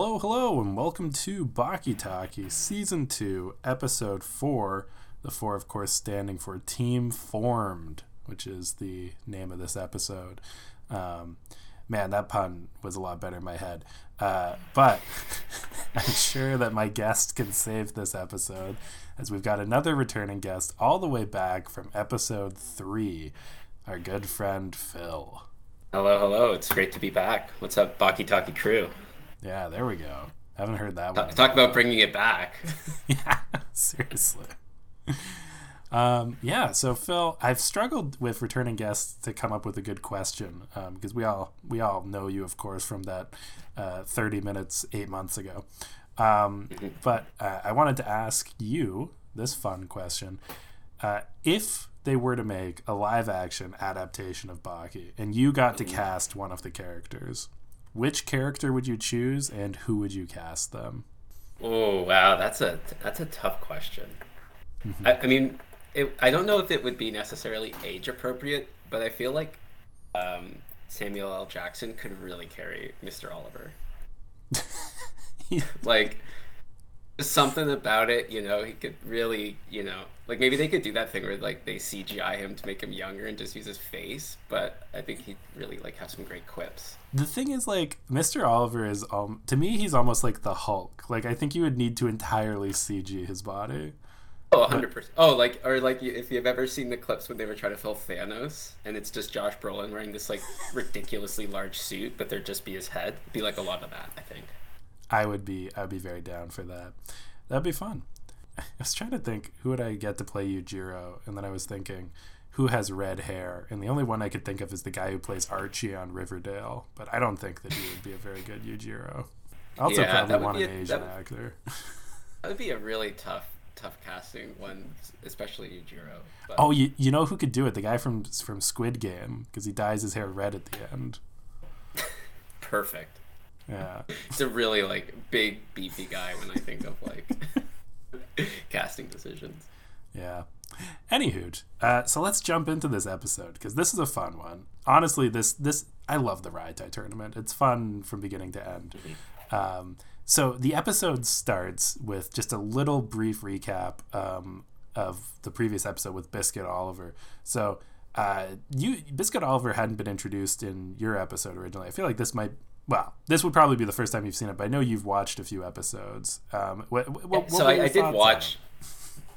Hello, hello, and welcome to Baki Talki, Season 2, Episode 4. The 4, of course, standing for Team Formed, which is the name of this episode. Um, man, that pun was a lot better in my head. Uh, but I'm sure that my guest can save this episode, as we've got another returning guest all the way back from Episode 3, our good friend Phil. Hello, hello. It's great to be back. What's up, Baki Talki crew? Yeah, there we go. Haven't heard that one. talk about bringing it back. yeah, seriously. Um, yeah, so Phil, I've struggled with returning guests to come up with a good question because we all we all know you, of course, from that uh, thirty minutes eight months ago. Um, but uh, I wanted to ask you this fun question: uh, If they were to make a live action adaptation of Baki, and you got to cast one of the characters, which character would you choose, and who would you cast them? Oh wow, that's a that's a tough question. I, I mean, it, I don't know if it would be necessarily age appropriate, but I feel like um, Samuel L. Jackson could really carry Mr. Oliver. Like, something about it, you know, he could really, you know, like maybe they could do that thing where like they CGI him to make him younger and just use his face, but I think he'd really like have some great quips. The thing is, like, Mr. Oliver is, um, to me, he's almost like the Hulk. Like, I think you would need to entirely CG his body. Oh, 100%. Oh, like, or like if you've ever seen the clips when they were trying to fill Thanos and it's just Josh Brolin wearing this like ridiculously large suit, but there'd just be his head. It'd be like a lot of that, I think. I would be, I'd be very down for that. That'd be fun. I was trying to think who would I get to play Yujiro, and then I was thinking who has red hair, and the only one I could think of is the guy who plays Archie on Riverdale. But I don't think that he would be a very good Yujiro. I also Yeah, probably want an a- Asian that- actor. That would be a really tough, tough casting one, especially Yujiro. But, Oh, you, you know who could do it? The guy from from Squid Game, because he dyes his hair red at the end. perfect. Yeah. It's a really like big, beefy guy when I think of like casting decisions. Yeah. Anywho, uh, so let's jump into this episode because this is a fun one. Honestly, this this I love the Raitai tournament. It's fun from beginning to end. Um, so the episode starts with just a little brief recap um, of the previous episode with Biscuit Oliver. So uh, you Biscuit Oliver hadn't been introduced in your episode originally. I feel like this might. Well, this would probably be the first time you've seen it, but I know you've watched a few episodes. Um, what, what, what so I, I did thoughts on it? watch.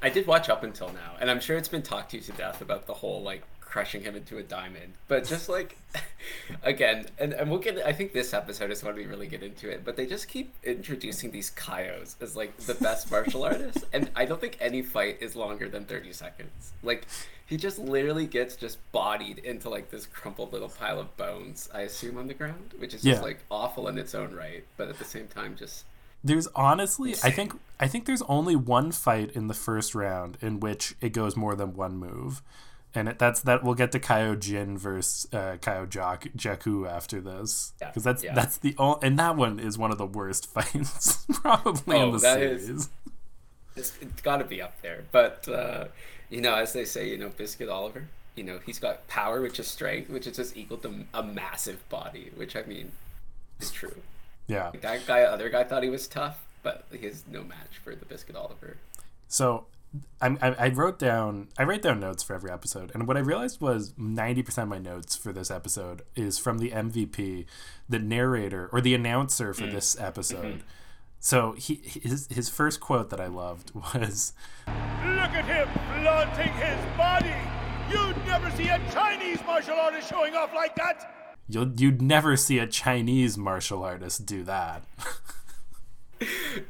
I did watch up until now, and I'm sure it's been talked to you to death about the whole like crushing him into a diamond. But just like, again, and, and we'll get. I think this episode is when we really get into it. But they just keep introducing these Kaios as like the best martial artists, and I don't think any fight is longer than 30 seconds. Like, he just literally gets just bodied into like this crumpled little pile of bones. I assume on the ground, which is just like awful in its own right, but at the same time, just There's honestly, I think, I think there's only one fight in the first round in which it goes more than one move, and it, that's that. We'll get to Kaio Jin versus uh, Kaio Jak- Jakku after this, Yeah, because that's yeah. that's the only, and that one is one of the worst fights probably in Oh, the that is- series. it's, it's got to be up there. But uh, you know, as they say, you know, Biscuit Oliver, you know, he's got power, which is strength, which is just equal to a massive body, which I mean is true. Yeah. That guy, other guy, thought he was tough, but he is no match for the Biscuit Oliver. So I, I wrote down I write down notes for every episode, and what I realized was ninety percent of my notes for this episode is from the MVP, the narrator or the announcer for mm. this episode. Mm-hmm. So he his his first quote that I loved was Look at him flaunting his body! You'd never see a Chinese martial artist showing off like that! you'll you'd never see a Chinese martial artist do that.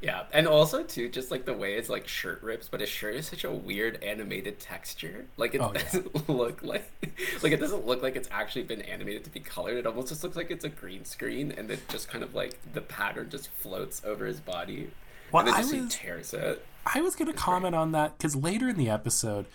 Yeah, and also too, just like the way it's like shirt rips, but his shirt is such a weird animated texture. Like it Oh, doesn't look like, like it doesn't look like it's actually been animated to be colored. It almost just looks like it's a green screen, and it just kind of like the pattern just floats over his body, Well, and then I just he was- tears it. I was gonna comment on that because later in the episode,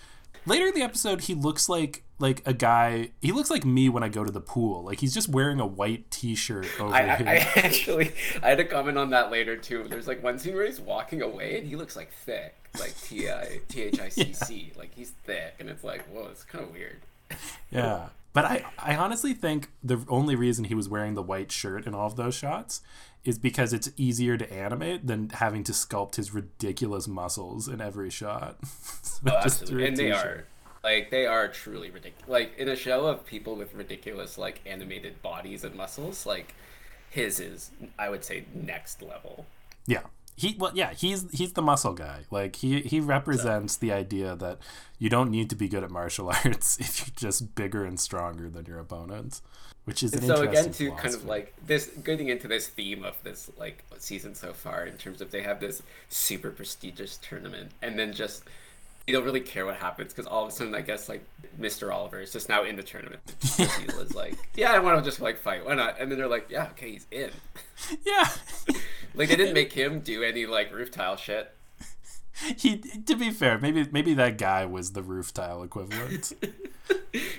later in the episode, he looks like like a guy. He looks like me when I go to the pool. Like he's just wearing a white T-shirt over I, I, here. I actually I had a comment on that later too. There's like one scene where he's walking away and he looks like thick, like T I T H I C C, like he's thick, and it's like whoa, it's kind of weird. Yeah. But I, I honestly think the only reason he was wearing the white shirt in all of those shots is because it's easier to animate than having to sculpt his ridiculous muscles in every shot. So oh, absolutely. And they are like they are truly ridiculous. Like in a show of people with ridiculous like animated bodies and muscles, like his is I would say next level. Yeah. He well yeah, he's he's the muscle guy. Like he he represents the idea that you don't need to be good at martial arts if you're just bigger and stronger than your opponent. Which is so again to kind of like this getting into this theme of this like season so far in terms of they have this super prestigious tournament and then just you don't really care what happens because all of a sudden, I guess like Mr. Oliver is just now in the tournament. is like, yeah, I want to just like fight. Why not? And then they're like, yeah, okay, he's in. Yeah. like they didn't make him do any like roof tile shit. He, to be fair, maybe maybe that guy was the roof tile equivalent.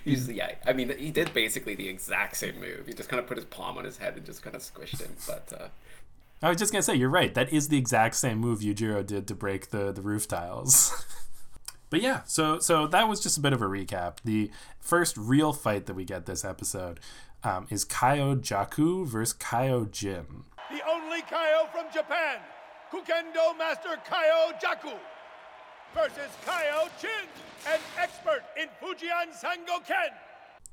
He's yeah. I mean, he did basically the exact same move. He just kind of put his palm on his head and just kind of squished him. But uh, I was just gonna say, you're right. That is the exact same move Yujiro did to break the the roof tiles but yeah, so so that was just a bit of a recap. The first real fight that we get this episode um, is Kaio Jaku versus Kaio Jin. The only Kaio from Japan, Kukendo Master Kaio Jaku versus Kaio Jin, an expert in Fujian Sangoken.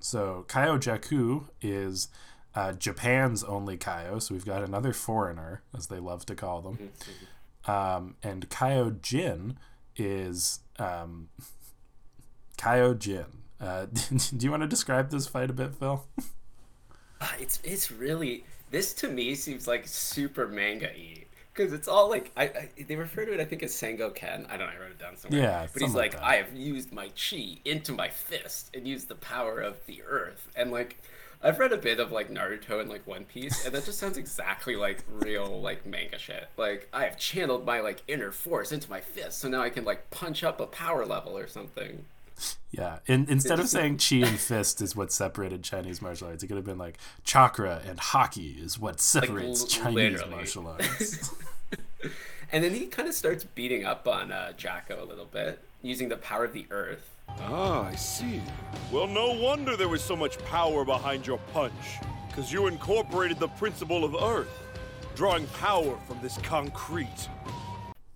So Kaio Jaku is uh, Japan's only Kaio, so we've got another foreigner, as they love to call them. Mm-hmm. Um, and Kaio Jin is um, Kaio Jin. Uh, do you want to describe this fight a bit, Phil? Uh, it's it's really this to me seems like super manga y because it's all like I, I, they refer to it I think as Sango Ken. I don't know. I wrote it down somewhere. Yeah, but he's like, like I have used my chi into my fist and used the power of the earth and like I've read a bit of like Naruto and like One Piece, and that just sounds exactly like real like manga shit. Like I have channeled my like inner force into my fist, so now I can like punch up a power level or something. Yeah, in, instead of saying chi and fist is what separated Chinese martial arts, it could have been like chakra and hockey is what separates like, Chinese literally. martial arts. and then he kind of starts beating up on uh, Jaco a little bit, using the power of the earth Ah, I see. Well, no wonder there was so much power behind your punch. Because you incorporated the principle of Earth, drawing power from this concrete.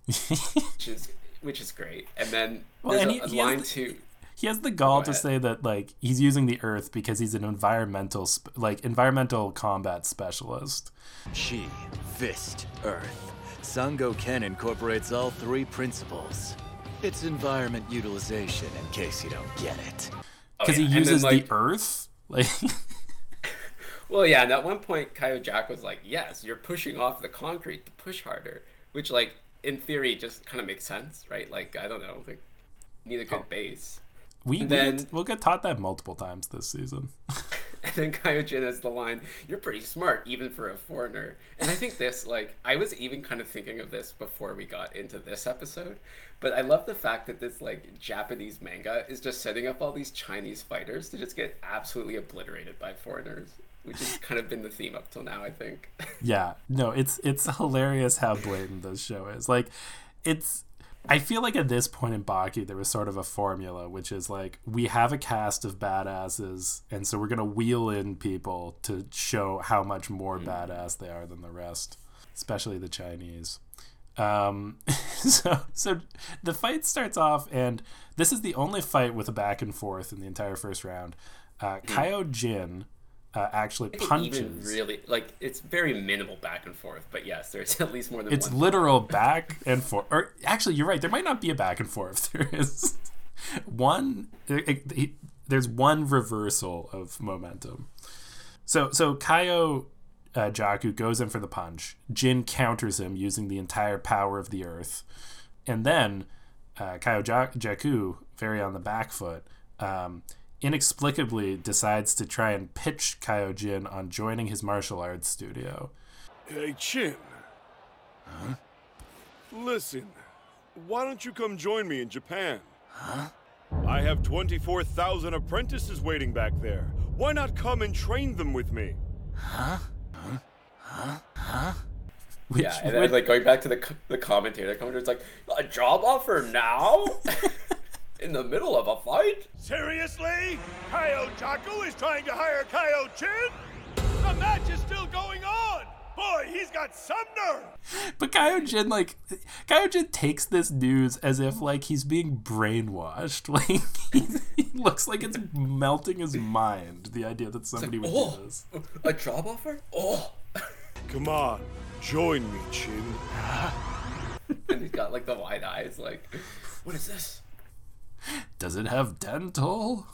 which is which is great. And then well, there's and he, a, a he line too. He has the gall to say that like he's using the earth because he's an environmental sp- like environmental combat specialist. She, fist, earth. Sango Ken incorporates all three principles. It's environment utilization, in case you don't get it. Oh, because oh, yeah. he uses then, like, the earth? Like. well, yeah, and at one point, Kaio Jack was like, yes, you're pushing off the concrete to push harder. Which, like, in theory, just kind of makes sense, right? Like, I don't know. Like, need a good oh. base. We, then, we'll get taught that multiple times this season. and then Kaio has the line, "You're pretty smart, even for a foreigner." And I think this, like, I was even kind of thinking of this before we got into this episode, but I love the fact that this like Japanese manga is just setting up all these Chinese fighters to just get absolutely obliterated by foreigners, which has kind of been the theme up till now, I think. yeah, no, it's it's hilarious how blatant this show is. Like, it's I feel like at this point in Baki, there was sort of a formula, which is like we have a cast of badasses, and so we're gonna wheel in people to show how much more mm. badass they are than the rest, especially the Chinese. Um, so so the fight starts off, and this is the only fight with a back and forth in the entire first round. Uh, mm. Kaio Jin uh, actually punches. really, like it's very minimal back and forth, but yes, there's at least more than. It's literal back and forth. Or actually, you're right. There might not be a back and forth. There is one. It, it, it, there's one reversal of momentum. So so Kaio uh, Jaku goes in for the punch. Jin counters him using the entire power of the earth, and then uh, Kaio Jaku, very on the back foot. Um, inexplicably decides to try and pitch Jin on joining his martial arts studio. Hey, Chin. Huh? Listen, why don't you come join me in Japan? Huh? I have 24,000 apprentices waiting back there. Why not come and train them with me? Huh? Huh? Huh? Huh? Which, yeah, and then, like going back to the the commentator, the commentator's like, a job offer now? in the middle of a fight? Seriously? Kaio Jaku is trying to hire Kaio Chin? The match is still going on! Boy, he's got some nerve! But Kyojin, like, Kyojin takes this news as if, like, he's being brainwashed. Like, he, he looks like it's melting his mind, the idea that somebody would oh, do this. a job offer? Oh. Come on, join me, Chin. and he's got like the wide eyes, like, what is this? Does it have dental?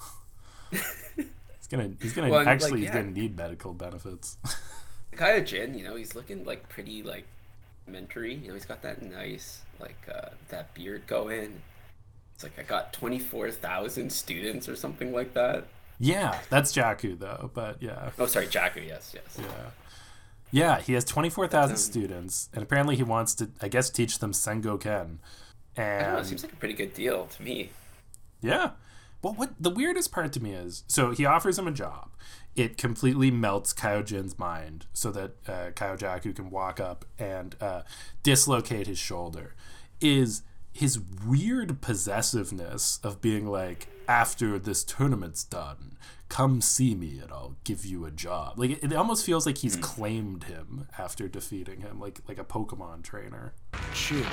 he's gonna, he's gonna, Well, actually, like, he's gonna need medical benefits. Kaya Jin, you know, he's looking like pretty like mentory. You know, he's got that nice like uh, that beard going. It's like I got twenty four thousand students or something like that. yeah, that's Jaku, though, but yeah. Oh, sorry, Jaku. Yes, yes. Yeah. Yeah, he has 24,000 Um, students, and apparently he wants to, I guess, teach them Sengoken. Don't know. It seems like a pretty good deal to me. Yeah. Well, what the weirdest part to me is so he offers him a job. It completely melts Kyojin's mind so that uh, Kyojaku can walk up and uh, dislocate his shoulder. Is his weird possessiveness of being like, after this tournament's done, come see me and I'll give you a job. Like it, it almost feels like he's claimed him after defeating him, like like a Pokemon trainer. Chin,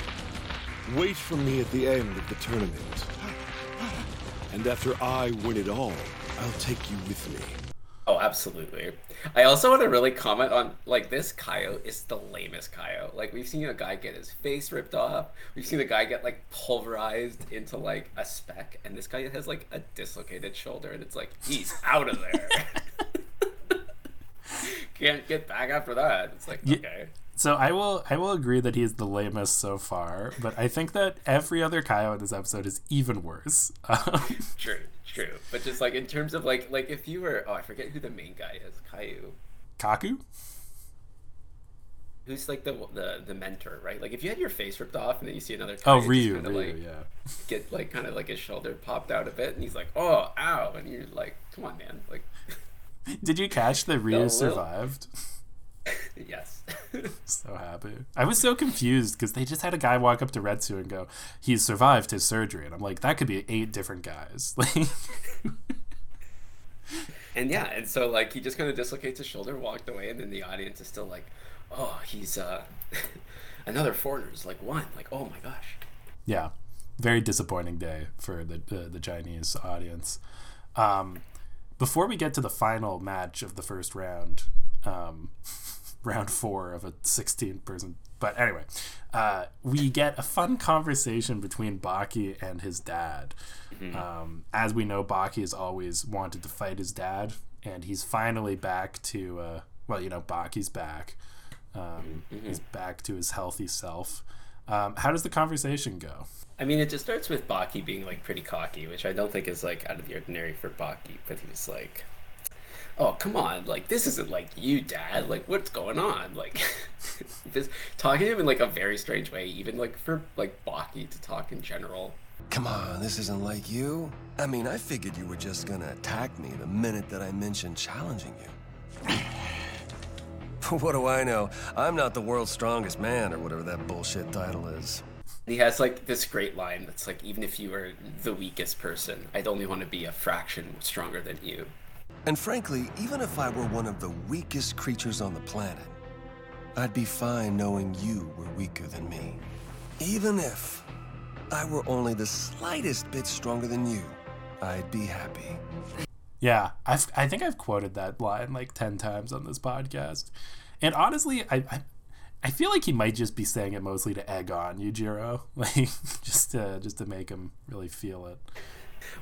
wait for me at the end of the tournament. And after I win it all, I'll take you with me. Oh, absolutely. I also want to really comment on like this Kaio is the lamest Kaio. Like we've seen a guy get his face ripped off. We've seen a guy get like pulverized into like a speck, and this guy has like a dislocated shoulder, and it's like he's out of there. Can't get back after that. It's like Ye- okay. So I will I will agree that he's the lamest so far, but I think that every other Kaio in this episode is even worse. Um, True, true. But just like in terms of like like if you were oh I forget who the main guy is, Caillou. Kaku? Who's like the the the mentor, right? Like if you had your face ripped off and then you see another Oh, Caillou Ryu, Ryu, like, yeah. get like kind of like his shoulder popped out a bit and he's like, "Oh, ow." And you're like, "Come on, man." Like Did you catch that Ryu little- survived? Yes. So happy. I was so confused because they just had a guy walk up to Retsu and go, "He's survived his surgery," and I'm like, that could be eight different guys. Like, and yeah, and so like he just kind of dislocates his shoulder, walked away and then the audience is still like, "Oh, he's uh another foreigner's like one." Like, "Oh my gosh." yeah, very disappointing day for the the, the Chinese audience. Um, before we get to the final match of the first round, um, round four of a 16 person. But anyway, uh, we get a fun conversation between Baki and his dad. Um, as we know, Baki has always wanted to fight his dad, and he's finally back to, uh, well, you know, Baki's back. Um, He's back to his healthy self. Um, how does the conversation go? I mean, it just starts with Baki being like pretty cocky, which I don't think is like out of the ordinary for Baki. But he's like, "Oh, come on! Like this isn't like you, Dad. Like what's going on? Like this talking to him in like a very strange way, even like for like Baki to talk in general. Come on, this isn't like you. I mean, I figured you were just gonna attack me the minute that I mentioned challenging you. what do I know? I'm not the world's strongest man, or whatever that bullshit title is. He has like this great line that's like, even if you were the weakest person, I'd only want to be a fraction stronger than you. And frankly, even if I were one of the weakest creatures on the planet, I'd be fine knowing you were weaker than me. Even if I were only the slightest bit stronger than you, I'd be happy. Yeah, I've, I think I've quoted that line like 10 times on this podcast. And honestly, I, I, I feel like he might just be saying it mostly to egg on Yujiro, like just to, just to make him really feel it.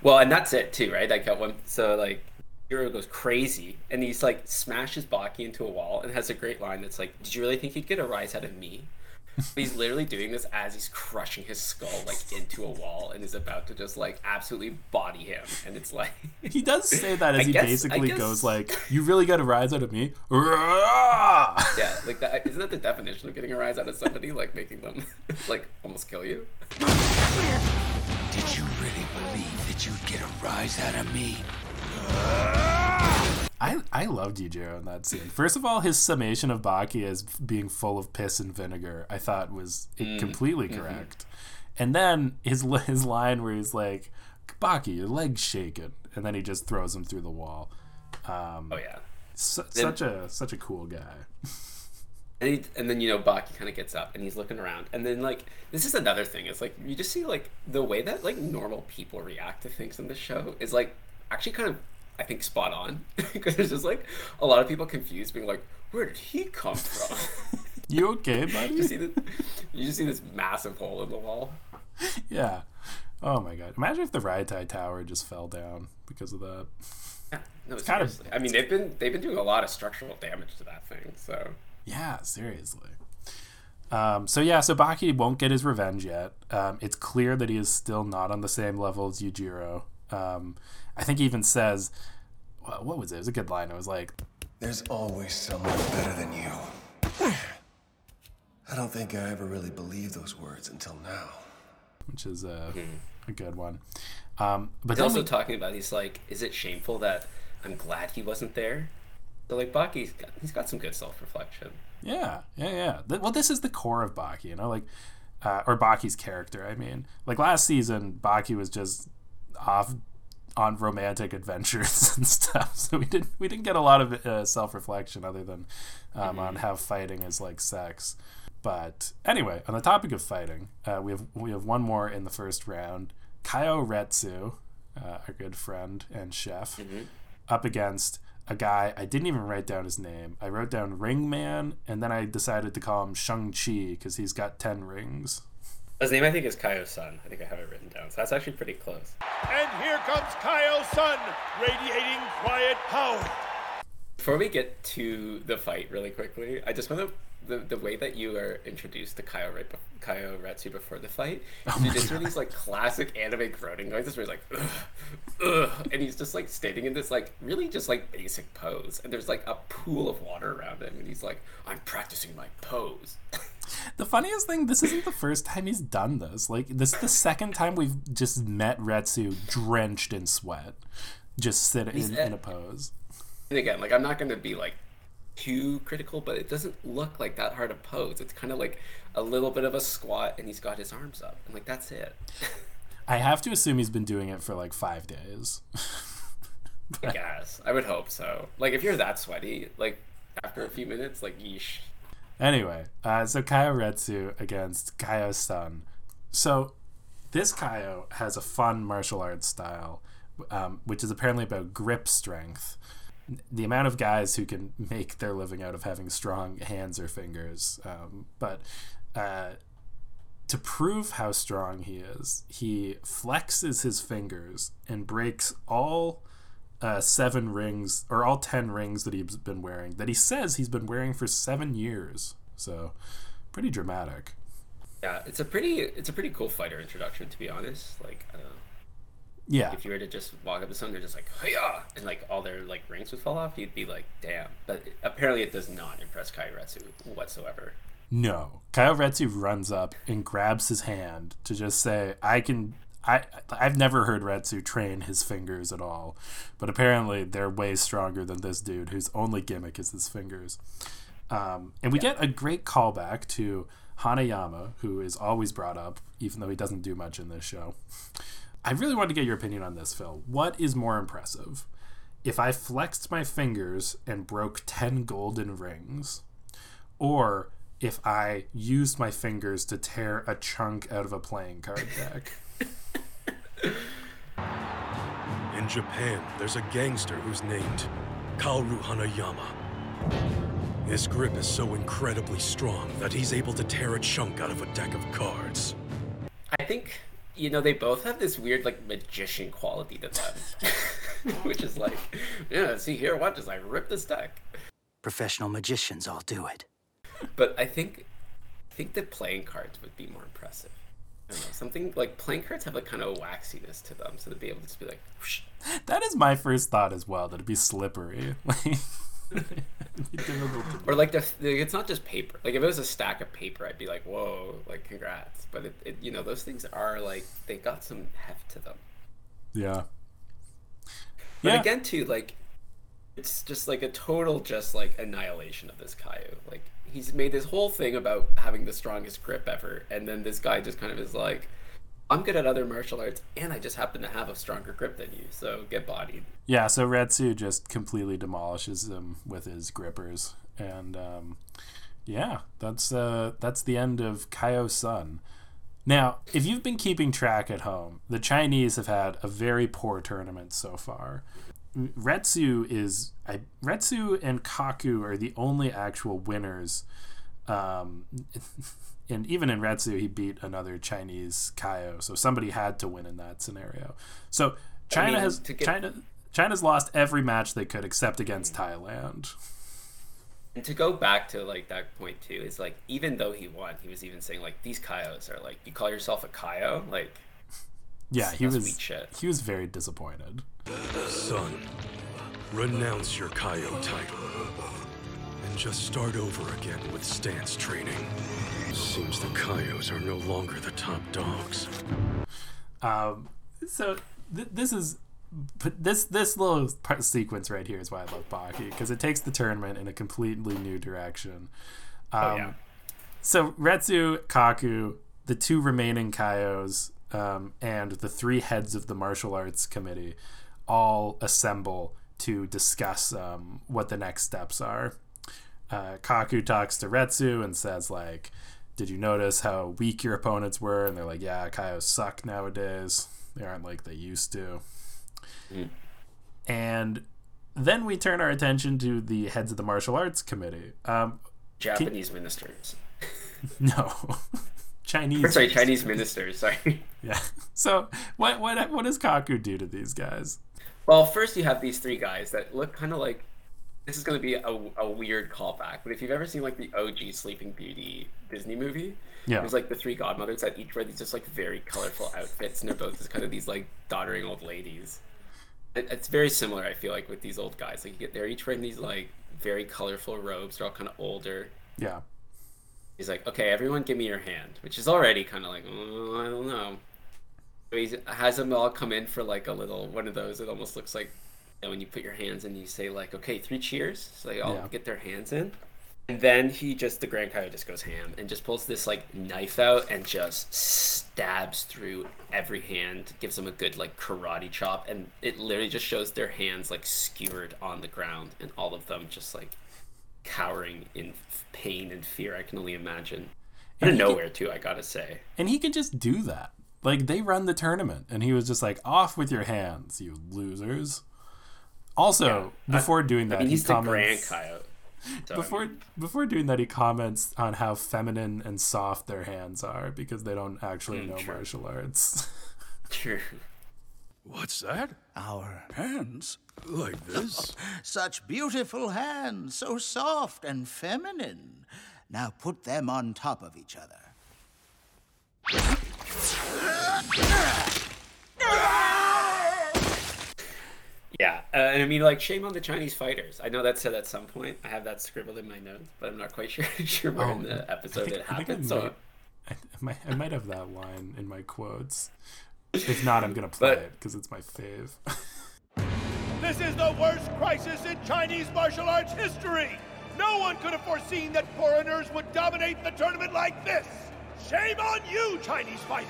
Well, and that's it too, right? Like at one, so like Hero goes crazy, and he's like smashes Baki into a wall, and has a great line that's like, "Did you really think you'd get a rise out of me?" He's literally doing this as he's crushing his skull like into a wall, and is about to just like absolutely body him, and it's like, He does say that as I he guess- basically guess- goes like, "You really got a rise out of me." Yeah, like that. Isn't that the definition of getting a rise out of somebody? Like making them like almost kill you. Did you really believe that you'd get a rise out of me? I I loved Yujiro in that scene. First of all, his summation of Baki as being full of piss and vinegar, I thought was completely correct. And then his his line where he's like, Baki, your leg's shaking, and then he just throws him through the wall. Um, Oh yeah. su- Then- such a such a cool guy. And, he, and then you know Baki kind of gets up and he's looking around and then like this is another thing is like you just see like the way that like normal people react to things in the show is like actually kind of I think spot on because there's just like a lot of people confused being like where did he come from You okay, you see this you just see this massive hole in the wall yeah. Oh my god! Imagine if the Raitai Tower just fell down because of that. yeah, no kind of- I mean they've been they've been doing a lot of structural damage to that thing so Yeah, seriously. Um, so yeah, so Baki won't get his revenge yet. Um, it's clear that he is still not on the same level as Yujiro. Um, I think he even says, what, what was it? It was a good line. It was like, There's always someone better than you. I don't think I ever really believed those words until now. which is a, a good one. Um, but He's also we, talking about he's like, is it shameful that I'm glad he wasn't there? So like Baki's got, he's got some good self reflection. Yeah, yeah, yeah. Th- Well, this is the core of Baki, you know, like, uh, or Baki's character. I mean, like last season, Baki was just off on romantic adventures and stuff, so we didn't we didn't get a lot of uh, self reflection other than um, on how fighting is like sex. But anyway, on the topic of fighting, uh, we have we have one more in the first round. Kaio Retsu, uh, our good friend and chef, up against a guy I didn't even write down his name. I wrote down Ringman, and then I decided to call him Shang Chi because he's got ten rings. His name I think is Kaio's Sun. I think I have it written down. So that's actually pretty close. And here comes Kaio's Sun, radiating quiet power. Before we get to the fight really quickly, I just want to the, the way that you are introduced to Kyo, right, bef- Kaio Retsu before the fight, oh you just hear these like classic anime groaning noises where he's like, ugh, ugh, and he's just like standing in this like really just like basic pose, and there's like a pool of water around him, and he's like, I'm practicing my pose. The funniest thing, this isn't the first time he's done this. Like this is the second time we've just met Retsu drenched in sweat, just sitting in, in a pose. And again, like I'm not gonna be like too critical, but it doesn't look like that hard a pose. It's kind of like a little bit of a squat, and he's got his arms up, and like that's it. I have to assume he's been doing it for like five days. I guess I would hope so. Like if you're that sweaty, like after a few minutes, like yeesh. Anyway, uh, so Kaio Retsu against Kaio Sun. So this Kaio has a fun martial arts style, um, which is apparently about grip strength. The amount of guys who can make their living out of having strong hands or fingers. Um, but uh, to prove how strong he is, he flexes his fingers and breaks all uh, seven rings or all ten rings that he's been wearing that he says he's been wearing for seven years. So pretty dramatic. Yeah, it's a pretty it's a pretty cool fighter introduction to be honest. Like know. Yeah, If you were to just walk up to someone, they're just like, "Hiya!" and like all their like rings would fall off. You'd be like, "Damn!" But apparently, it does not impress Kairetsu whatsoever. no. Kyle Retsu runs up and grabs his hand to just say, "I can." I I've never heard Retsu train his fingers at all, but apparently they're way stronger than this dude whose only gimmick is his fingers. Um, and we get a great callback to Hanayama, who is always brought up, even though he doesn't do much in this show. I really want to get your opinion on this, Phil. What is more impressive? If I flexed my fingers and broke 10 golden rings, or if I used my fingers to tear a chunk out of a playing card deck? In Japan, there's a gangster who's named Kaoru Hanayama. His grip is so incredibly strong that he's able to tear a chunk out of a deck of cards. I think you know they both have this weird like magician quality to them, which is like, yeah, see here, watch as I rip this deck. Professional magicians all do it. But I think I think the playing cards would be more impressive. I don't know, something like playing cards have like kind of a waxiness to them, so to be able to just be like, whoosh. That is my first thought as well, that it'd be slippery. Like, it'd be difficult to- or like the, the- it's not just paper. Like if it was a stack of paper, I'd be like, whoa, like congrats. But it, it you know those things are like they got some heft to them. yeah. But Yeah. again, too, like it's just like a total, just like annihilation of this Caillou. Like he's made this whole thing about having the strongest grip ever, and then this guy just kind of is like, I'm good at other martial arts, and I just happen to have a stronger grip than you, so get bodied. Yeah, so Retsu just completely demolishes him with his grippers, and um, yeah, that's uh, that's the end of Kaio Sun. Now, if you've been keeping track at home, the Chinese have had a very poor tournament so far. Retsu is I, Retsu and Kaku are the only actual winners. Um, and even in Retsu, he beat another Chinese Kaio, so somebody had to win in that scenario. So China I mean, has to get- China China's lost every match they could except against Thailand. And to go back to like that point too, is like even though he won, he was even saying like these Kaios are like you call yourself a Kaio, like Yeah, he That's was weak shit. he was very disappointed. Son, renounce your Kaio title. And just start over again with stance training. Seems the Kaios are no longer the top dogs. Um, so th- this is this this little part, sequence right here is why I love Baki because it takes the tournament in a completely new direction. Um, oh yeah. So Retsu, Kaku, the two remaining Kaios, um, and the three heads of the martial arts committee all assemble to discuss um, what the next steps are. Uh, Kaku talks to Retsu and says like, "Did you notice how weak your opponents were?" And they're like, "Yeah, Kaios suck nowadays. They aren't like they used to." And then we turn our attention to the heads of the martial arts committee. Um, Japanese ministers. no, Chinese. Or, sorry, Chinese ministers. Sorry. Yeah. So what what what does Kaku do to these guys? Well, first you have these three guys that look kind of like this is going to be a, a weird callback, but if you've ever seen like the OG Sleeping Beauty Disney movie, Yeah. there's like the three godmothers that each wear these just like very colorful outfits, and they're both just kind of these like doddering old ladies. It, it's very similar, I feel like, with these old guys. Like you get, they're each wearing these like very colorful robes. They're all kind of older. Yeah. He's like, okay, everyone, give me your hand, which is already kind of like, oh, I don't know. So he has them all come in for like a little one of those. It almost looks like know, when you put your hands in, you say like, okay, three cheers. So they all Yeah. get their hands in, and then he just the Grand Coyote just goes ham and just pulls this like knife out and just stabs through every hand, gives them a good like karate chop, and it literally just shows their hands like skewered on the ground, and all of them just like cowering in pain and fear. I can only imagine. Out And of he can- nowhere, too. I gotta say. And he could just do that. Like they run the tournament, and he was just like, "Off with your hands, you losers." Also, before doing that, I mean, he he's the Grand comments. Coyote. So, I Before mean, before doing that, he comments on how feminine and soft their hands are because they don't actually Mm, know true. martial arts. true. What's that? Our hands. Like this? Such beautiful hands, so soft and feminine. Now put them on top of each other. Yeah, uh, and I mean, like, shame on the Chinese fighters. I know that's said at some point. I have that scribbled in my notes, but I'm not quite sure, sure where in Oh, the episode think- it I I happened. So, might- I, I might, I might have that line in my quotes. If not, I'm gonna play But- it because it's my fave. This is the worst crisis in Chinese martial arts history! No one could have foreseen that foreigners would dominate the tournament like this! Shame on you, Chinese fighters!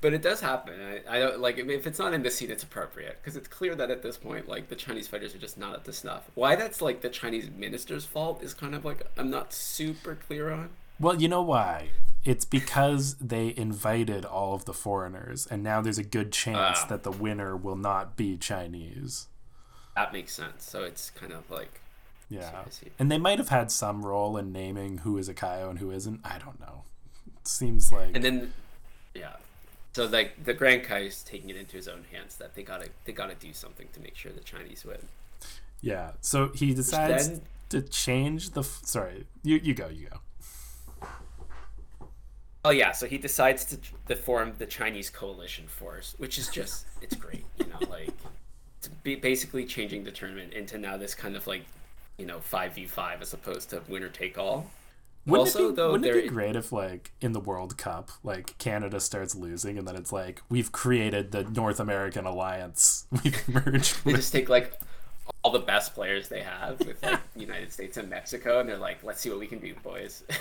But it does happen. I, I don't like if it's not in this scene, it's appropriate because it's clear that at this point, like, the Chinese fighters are just not at the snuff. Why that's like the Chinese minister's fault is kind of like I'm not super clear on. Well, you know why? It's because they invited all of the foreigners, and now there's a good chance Ah. that the winner will not be Chinese. That makes sense. So it's kind of like Yeah. And they might have had some role in naming who is a Kaio and who isn't. I don't know. It seems like. and then yeah so like the grand kai is taking it into his own hands that they gotta they gotta do something to make sure the chinese win yeah. So he decides then- to change the. F- sorry. You, you go, you go. oh yeah so he decides to, to form the chinese coalition force which is just it's great you know like to be basically changing the tournament into now this kind of like you know 5v5 as opposed to winner take all Wouldn't, Also, it, be, though, wouldn't it be great if, like, in the World Cup, like, Canada starts losing and then it's like, we've created the North American Alliance. We've merged they with. just take like all the best players they have with like united states and mexico and they're like let's see what we can do boys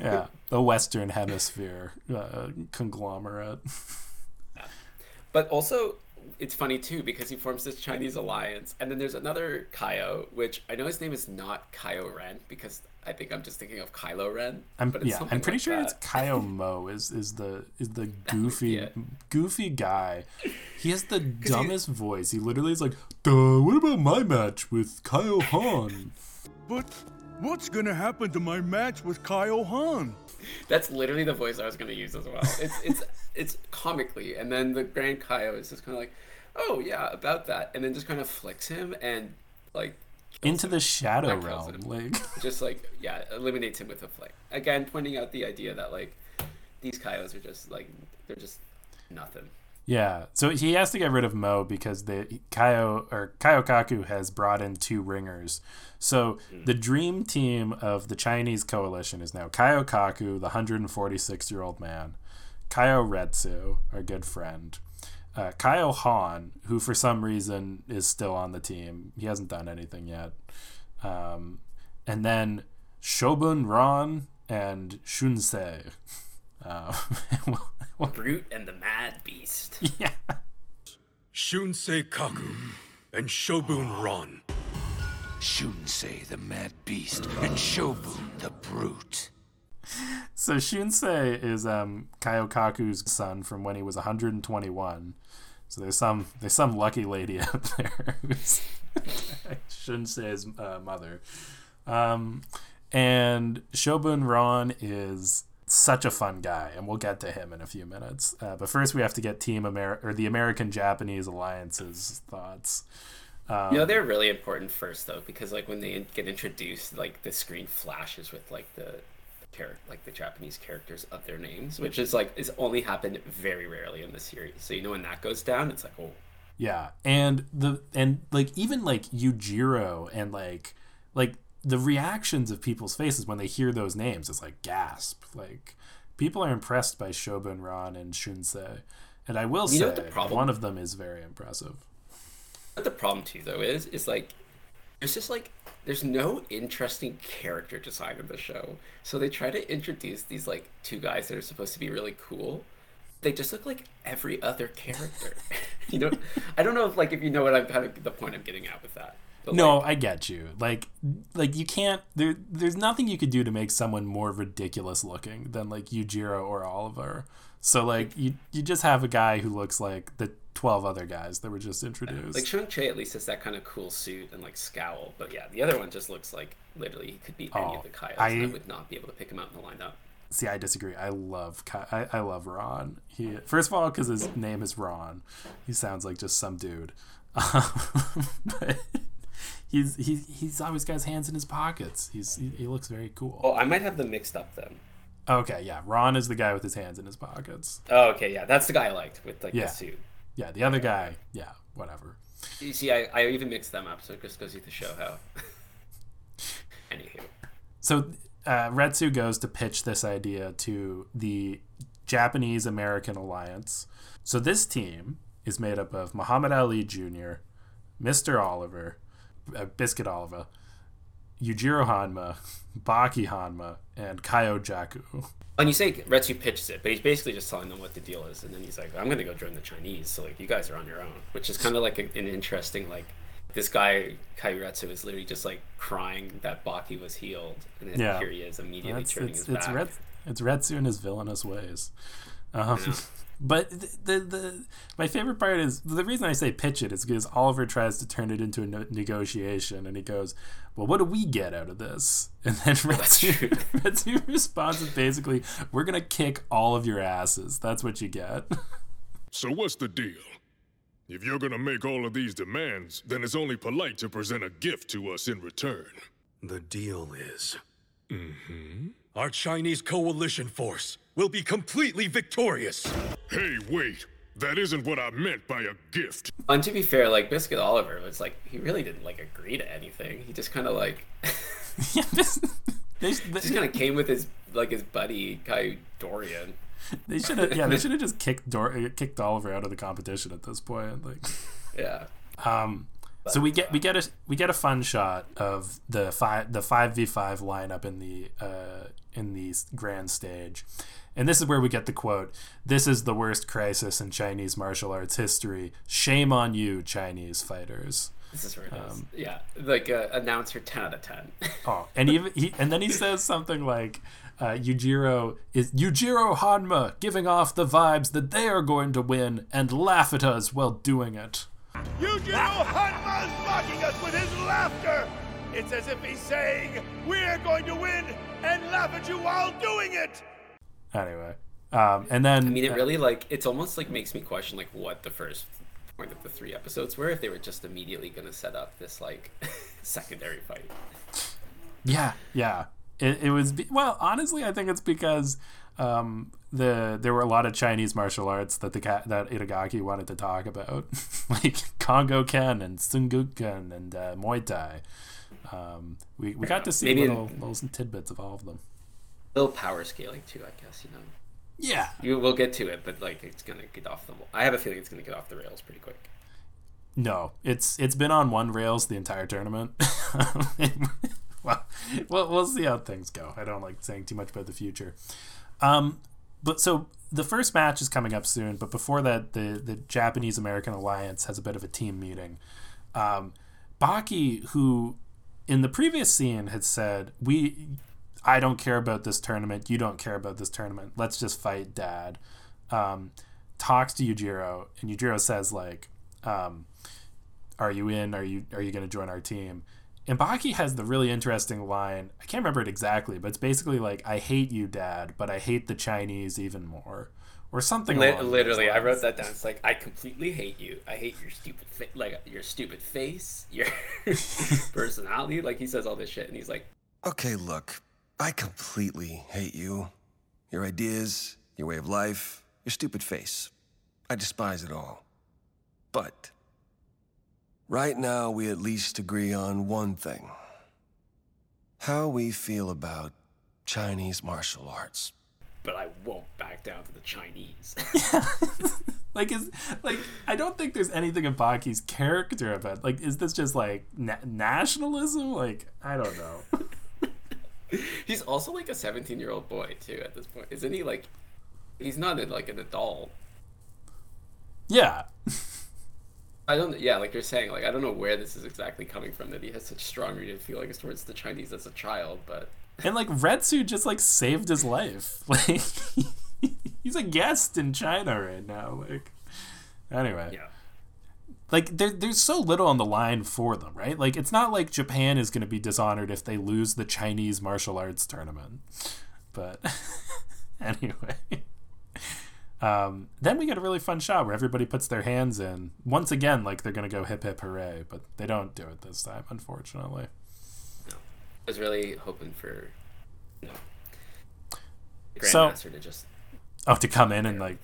Yeah. The Western Hemisphere uh, conglomerate. But also, it's funny too because he forms this Chinese alliance, and then there's another Kaio, which I know his name is not Kaio Ren because I think I'm just thinking of Kylo Ren. I'm but it's yeah. I'm pretty like sure that. it's Kaio Mo is is the is the goofy Yeah. goofy guy. He has the dumbest voice. He literally is like, "Duh, what about my match with Kaio Han?" But what's gonna happen to my match with Kyle Han? That's literally the voice I was going to use as well. It's it's it's comically, and then the Grand Kaio is just kind of like, oh yeah, about that, and then just kind of flicks him and like Into the shadow Not realm, him. like just like yeah, eliminates him with a flick. Again, pointing out the idea that like these Kaios are just like they're just nothing. Yeah, so he has to get rid of Mo because the Kaio or Kaiokaku has brought in two ringers. So hmm. the dream team of the Chinese coalition is now Kaiokaku, the 146 year old man, Kaio Retsu, our good friend, uh, Kaio Han, who for some reason is still on the team. He hasn't done anything yet. Um, and then Shobun Ron and Shunsei. Uh, Brute and the Mad Beast. yeah. Shunsei Kaku and Shobun Ron. Shunsei the mad beast and Shobun the brute. So Shunsei is um Kaiokaku's son from when he was 121. So there's some there's some lucky lady out there who's Shunsei's uh, mother. Um, and Shobun Ron is such a fun guy, and we'll get to him in a few minutes. Uh, but first, we have to get Team America or the American Japanese Alliance's thoughts. You know they're really important first though because like when they get introduced, like the screen flashes with like the character, like the Japanese characters of their names, which is like it's only happened very rarely in the series. So you know when that goes down, it's like oh Yeah, and the and like even like Yujiro and like like the reactions of people's faces when they hear those names is like gasp. Like people are impressed by Shobun Ron and Shunsei, and I will You say what the problem- one of them is very impressive. What the problem too though is is like there's just like there's no interesting character design in the show. So they try to introduce these like two guys that are supposed to be really cool. They just look like every other character. you know I don't know if like if you know what I'm kind of the point I'm getting at with that. But, No, like, I get you. Like, like you can't. There, there's nothing you could do to make someone more ridiculous looking than like Yujiro or Oliver. So like you, you just have a guy who looks like the twelve other guys that were just introduced. like Shang Chi at least has that kind of cool suit and like scowl, but yeah, the other one just looks like literally he could be any Oh, of the Kaios. I- and I would not be able to pick him out in the lineup. See, I disagree. I love Ki- I, I love Ron. He first of all because his name is Ron. He sounds like just some dude. but he's he's he's always got his hands in his pockets. He's he, he looks very cool. Oh, I might have them mixed up then. Okay, yeah. Ron is the guy with his hands in his pockets. Oh, okay, yeah, that's the guy I liked with like Yeah. the suit. Yeah, the other guy, yeah, whatever. You see, I, I even mixed them up, so it just goes to show how. Anywho, So uh, Retsu goes to pitch this idea to the Japanese American Alliance. So this team is made up of Muhammad Ali Jr., Mr. Oliver, uh, Biscuit Oliver, Yujiro Hanma, Baki Hanma, and Kaio Jaku. and you say Retsu pitches it, but he's basically just telling them what the deal is, and then he's like, "I'm gonna go join the Chinese, so like you guys are on your own," which is kind of like a, an interesting like. This guy Kairetsu is literally just like crying that Baki was healed, and then Yeah. here he is immediately That's, turning it's, his it's, back. Ret, it's Retsu in his villainous ways. Um, but the, the the my favorite part is the reason I say pitch it is because Oliver tries to turn it into a no- negotiation, and he goes, "Well, what do we get out of this?" And then Retsu, Retsu responds with basically, "We're gonna kick all of your asses. That's what you get." So what's the deal? If you're gonna make all of these demands, then it's only polite to present a gift to us in return. The deal is Mm-hmm. Our Chinese coalition force will be completely victorious. Hey, wait! That isn't what I meant by a gift. And to be fair, like Biscuit Oliver was like he really didn't like agree to anything. He just kind of like yeah, this, they, just kind of came with his like his buddy Kai Dorian. they should have yeah they should have just kicked Dor- uh, kicked Oliver out of the competition at this point. Like. Yeah. Um, so we get we get a we get a fun shot of the five the five v five lineup in the uh, in the grand stage, and this is where we get the quote This is the worst crisis in Chinese martial arts history. Shame on you, Chinese fighters. This is where it is. Yeah, like uh, announcer ten out of ten. Oh, and even he, and then he says something like, uh, "Yujiro is Yujiro Hanma giving off the vibes that they are going to win and laugh at us while doing it." Yujiro Hanma's mocking us with his laughter! It's as if he's saying, We're going to win and laugh at you while doing it! Anyway, um, and then I mean, it really like it's almost like makes me question like what the first point of the three episodes were if they were just immediately going to set up this like secondary fight. Yeah, yeah. It, it was be- well, honestly, I think it's because um, the there were a lot of Chinese martial arts that the cat that Itagaki wanted to talk about, like Congo Ken and Sunguken and uh, Muay Thai. Um, we we got to see Maybe- little little tidbits of all of them. little power scaling too, I guess. You know, Yeah, you we'll get to it, but like it's gonna get off the. I have a feeling it's gonna get off the rails pretty quick. No, it's it's been on one rails the entire tournament. well, well, we'll see how things go. I don't like saying too much about the future. Um, but so the first match is coming up soon. But before that, the the Japanese American Alliance has a bit of a team meeting. Um, Baki, who in the previous scene had said, "We, I don't care about this tournament. You don't care about this tournament. Let's just fight, Dad." Um, talks to Yujiro, and Yujiro says like, um, "Are you in? Are you are you going to join our team?" And Baki has the really interesting line. I can't remember it exactly, but it's basically like, "I hate you, Dad, but I hate the Chinese even more," or something. Li- along those literally, I wrote that down. It's like I completely hate you. I hate your stupid, fa- like your stupid face, your personality. Like he says all this shit, and he's like, Okay, look, I completely hate you. Your ideas, your way of life, your stupid face. I despise it all. But right now, we at least agree on one thing how we feel about Chinese martial arts. "But I won't back down to the Chinese." like is like I don't think there's anything in Baki's character about like is this just like na- nationalism? Like I don't know. he's also like a seventeen-year-old boy too. At this point, isn't he? Like, he's not like an adult. yeah, I don't. Yeah, like you're saying, like I don't know where this is exactly coming from. That he has such strong rooted feelings towards the Chinese as a child, but and like Retsu just like saved his life. Like he's a guest in China right now. Like anyway, yeah. like there, there's so little on the line for them, right? Like it's not like Japan is going to be dishonored if they lose the Chinese martial arts tournament. But anyway, um, then we get a really fun shot where everybody puts their hands in once again, like they're going to go hip hip hooray, but they don't do it this time, unfortunately. I was really hoping for, you know, the So- to just Oh, to come in and like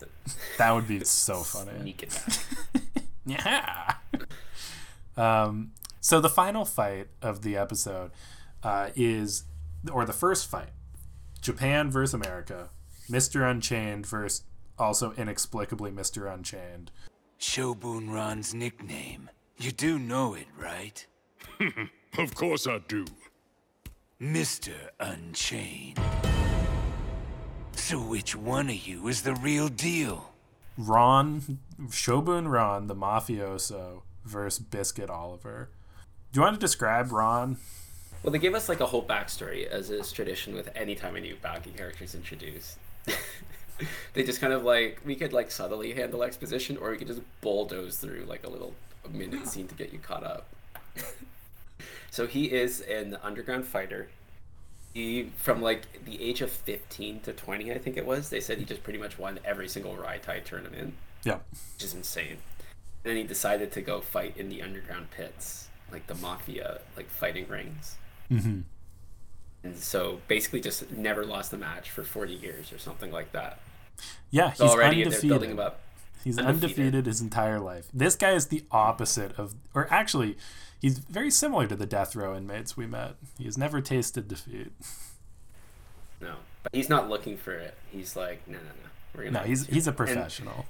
that would be so funny. sneak it back. Yeah. um, so the final fight of the episode uh, is, or the first fight, Japan versus America, Mister Unchained versus also inexplicably Mister Unchained. Shobun Ron's nickname. You do know it, right? Of course I do. Mr. Unchained. So which one of you is the real deal? Ron, Shobun Ron, the mafioso versus Biscuit Oliva. Do you want to describe Ron? Well, they gave us like a whole backstory, as is tradition with any time a new Baki character is introduced. they just kind of like we could like subtly handle exposition, or we could just bulldoze through like a little minute scene to get you caught up. So he is an underground fighter. He from like the age of fifteen to twenty, I think it was. They said he just pretty much won every single Raitai tournament Yeah. which is insane. And then he decided to go fight in the underground pits, like the mafia, like fighting rings. Mm-hmm. And so basically, just never lost a match for 40 years or something like that. Yeah, So already undefeated. they're building him up. He's Undefeated. undefeated. his entire life. This guy is the opposite of, or actually, he's very similar to the death row inmates we met. He has never tasted defeat. No, but he's not looking for it. He's like, no, no, no. We're gonna. No, he's he's a And professional.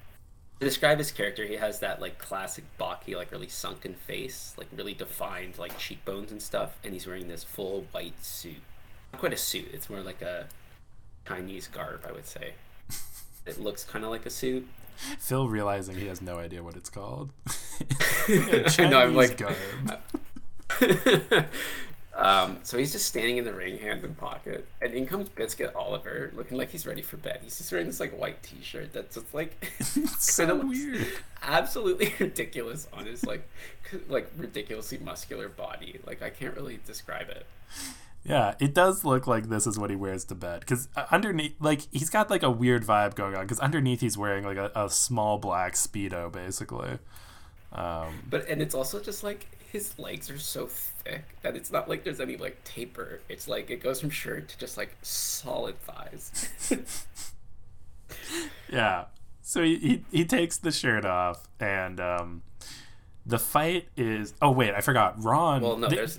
to describe his character, he has that like classic Baki, like really sunken face, like really defined like cheekbones and stuff, and he's wearing this full white suit. Not quite a suit. It's more like a Chinese garb, I would say. It looks kind of like a suit. Phil realizing he has no idea what it's called. I know, I'm like-. Um, so he's just standing in the ring, hand in pocket, and in comes Biscuit Oliva, looking like he's ready for bed. He's just wearing this like white T-shirt that's just like so weird. absolutely ridiculous on his like like ridiculously muscular body. Like I can't really describe it. Yeah, it does look like this is what he wears to bed. Because underneath, like, he's got like a weird vibe going on. Because underneath, he's wearing like a, a small black speedo, basically. Um, But and it's also just like his legs are so thick that it's not like there's any like taper. It's like it goes from shirt to just like solid thighs. yeah. So he, he he takes the shirt off, and um, the fight is. Oh wait, I forgot. Ron. well, no, they- there's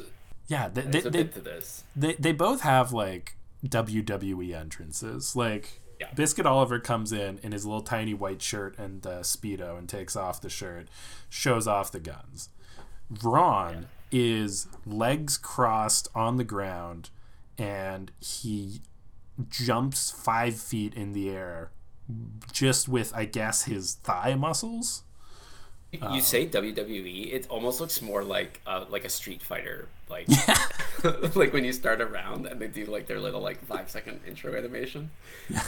yeah. They, there's they, they, to this. they they both have like WWE entrances. Like Yeah. Biscuit Oliva comes in in his little tiny white shirt and uh, speedo and takes off the shirt, shows off the guns. Ron is legs crossed on the ground, and he jumps five feet in the air, just with I guess his thigh muscles. You- You say WWE, it almost looks more like uh, like a Street Fighter, like like when you start a round and they do like their little like five second intro animation.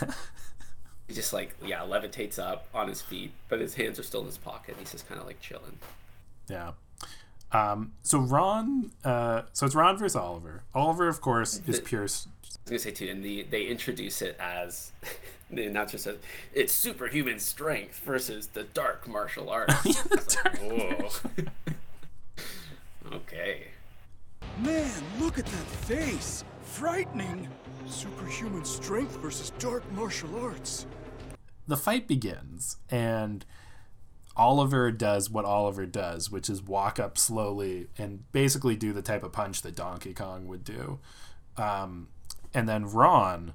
He just like yeah levitates up on his feet, but his hands are still in his pocket. He's just kind of like chilling. Yeah. Um, so Ron, uh, so it's Ron versus Oliva. Oliva, of course, is The- s- I was gonna say too, and the they introduce it as the just says it's superhuman strength versus the dark martial arts. It's like, Whoa. okay. Man, look at that face! Frightening! Superhuman strength versus dark martial arts. The fight begins, and Oliva does what Oliva does, which is walk up slowly and basically do the type of punch that Donkey Kong would do. Um, and then Ron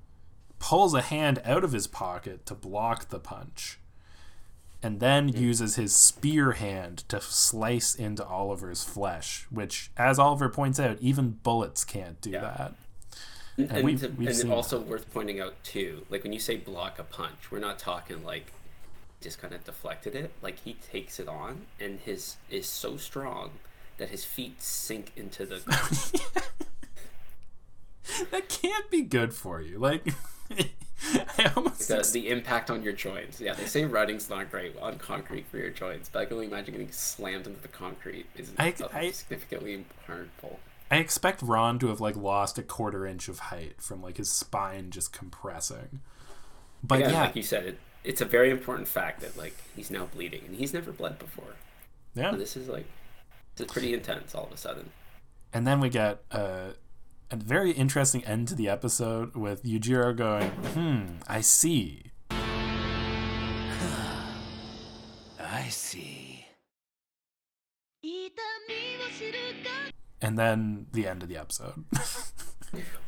pulls a hand out of his pocket to block the punch, and then uses his spear hand to slice into Oliva's flesh, which, as Oliva points out, even bullets can't do that. And, And we've- we've and also worth pointing out too, like when you say block a punch, we're not talking like just kind of deflected it. Like he takes it on, and his is so strong that his feet sink into the. That can't be good for you. Like, I almost the, the impact on your joints. Yeah, they say running's not great on concrete for your joints, but I can only imagine getting slammed into the concrete is I- I- significantly harmful. I expect Ron to have like lost a quarter inch of height from like his spine just compressing. But Again, yeah, like you said, it, it's a very important fact that like he's now bleeding, and he's never bled before. yeah. So this is like, it's pretty intense all of a sudden. And then we get uh, a very interesting end to the episode with Yujiro going, "Hmm, I see." I see. And then the end of the episode.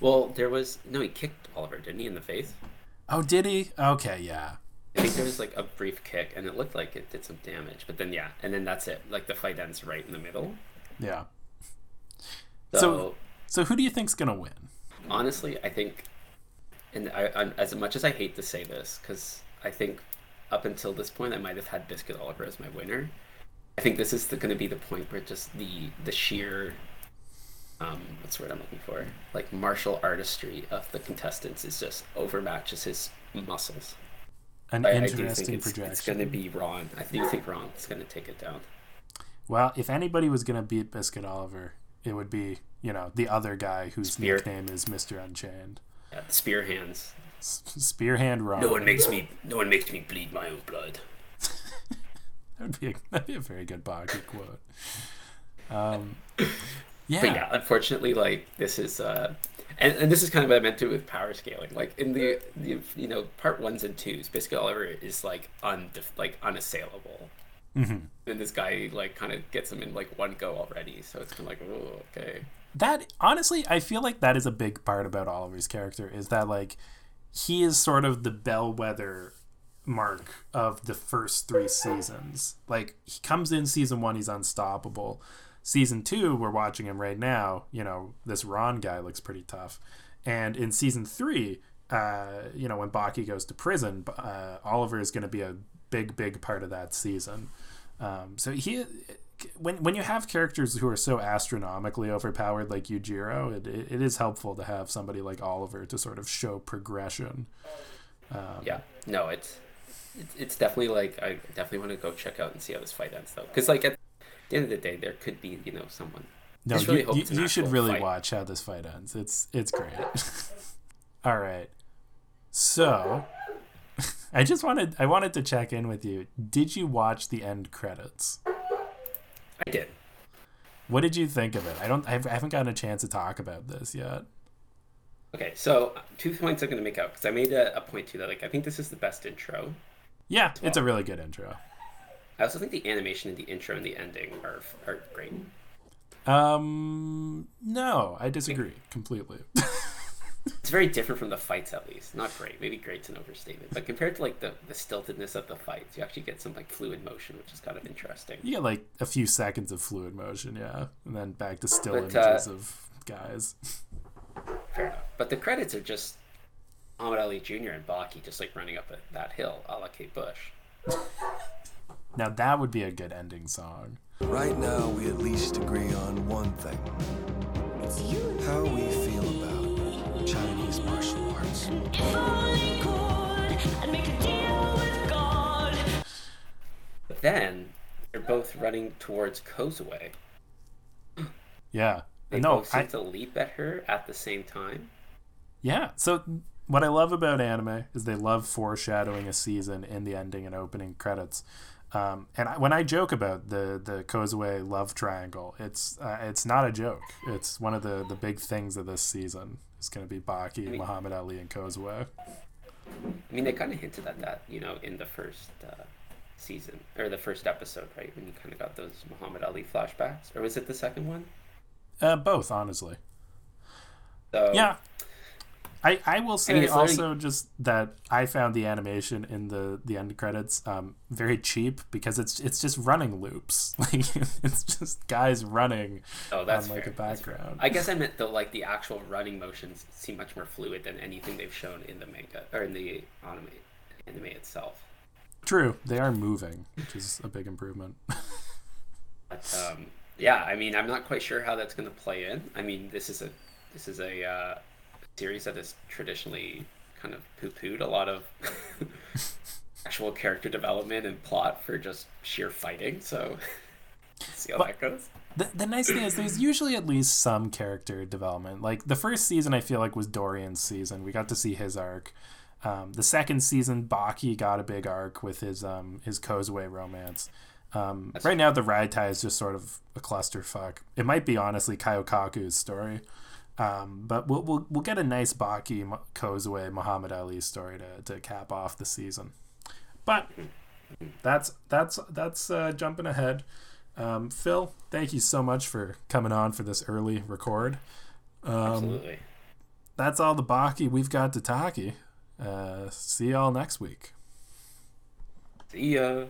Well, there was no, he kicked Oliva, didn't he, in the face? oh, did he? Okay, yeah. I think there was like a brief kick, and it looked like it did some damage. But then, yeah, and then that's it. Like the fight ends right in the middle. Yeah. So, So, so who do you think's gonna win? honestly, I think, and I, I, as much as I hate to say this, because I think up until this point I might have had Biscuit Oliva as my winner. I think this is going to be the point where just the the sheer, um, what's the word I'm looking for? Like martial artistry of the contestants is just overmatches his muscles. An I, I do think it's, projection. it's going to be Ron. I do think Ron is going to take it down. Well, if anybody was gonna beat Biscuit Oliva, it would be you know the other guy whose Spear. nickname is Mister Unchained. Yeah, spear hands. S- Spearhand Ron. No one makes me. No one makes me bleed my own blood. That would be a, that'd be a very good Baki quote. Um, yeah. But yeah, unfortunately, like this is, uh, and, and this is kind of what I meant to with power scaling. Like in the, the you know part ones and twos, Biscuit Oliva is like un like unassailable, Mhm. and this guy like kind of gets him in like one go already. So it's kind of like, oh, okay. that honestly i feel like that is a big part about oliva's character is that like he is sort of the bellwether mark of the first three seasons like he comes in season one he's unstoppable season two we're watching him right now you know this ron guy looks pretty tough and in season three uh, you know, when Baki goes to prison, uh, Oliva is going to be a big, big part of that season. Um, so he, when when you have characters who are so astronomically overpowered like Yujiro, it, it, is helpful to have somebody like Oliva to sort of show progression. Um, yeah, no, it's, it's it's definitely like I definitely want to go check out and see how this fight ends though, because like at the end of the day, there could be you know someone. No, really you, you, you should really fight. watch how this fight ends. It's it's great. All right, so I just wanted I wanted to check in with you. Did you watch the end credits? I did. What did you think of it? I don't. I haven't gotten a chance to talk about this yet. Okay, so two points I'm going to make out because I made a, a, point too that like I think this is the best intro. Yeah, it's a really good intro. I also think the animation in the intro and the ending are are great. Um, no, I disagree completely. it's very different from the fights, at least. Not great. Maybe great's an overstatement, but compared to like the the stiltedness of the fights, you actually get some like fluid motion, which is kind of interesting. You get like a few seconds of fluid motion, yeah, and then back to still but, images uh, of guys. Fair enough. But the credits are just Muhammad Ali Jr. and Baki just like running up a, that hill, a la Kate Bush. Now that would be a good ending song. Right now, we at least agree on one thing. It's you. How we feel about Chinese martial arts. But then they're both running towards Kozue. Yeah, they no, both seem I, to leap at her at the same time. Yeah. So what I love about anime is they love foreshadowing a season in the ending and opening credits. Um, and I, when I joke about the the Kozue love triangle, it's uh, it's not a joke. It's one of the, the big things of this season. It's going to be Baki, I mean, Muhammad Ali, and Kozue. I mean, they kind of hinted at that, you know, in the first uh, season or the first episode, right? When you kind of got those Muhammad Ali flashbacks, or was it the second one? Uh, both, honestly. So, yeah, I, I will say I mean, also just that I found the animation in the the end credits um, very cheap because it's it's just running loops like it's just guys running oh that's on like fair. a background. I guess I meant the like the actual running motions seem much more fluid than anything they've shown in the manga or in the anime anime itself. True, they are moving, which is a big improvement. but, um, yeah, I mean, I'm not quite sure how that's going to play in. I mean, this is a this is a uh, series that has traditionally kind of poo-pooed a lot of actual character development and plot for just sheer fighting. So see how but that goes. The, the nice thing is there's usually at least some character development. Like the first season, I feel like was Dorian's season. We got to see his arc. Um, the second season, Baki got a big arc with his um, his Kozue romance. Um, right now, the Raitai is just sort of a clusterfuck. It might be honestly Kaiokaku's story. Um, but we'll, we'll we'll get a nice Baki Kozue Muhammad Ali story to, to cap off the season. But that's that's that's uh, jumping ahead. Um, Phil, thank you so much for coming on for this early record. Um, Absolutely. That's all the Baki we've got to talkie. Uh, see y'all next week. See ya.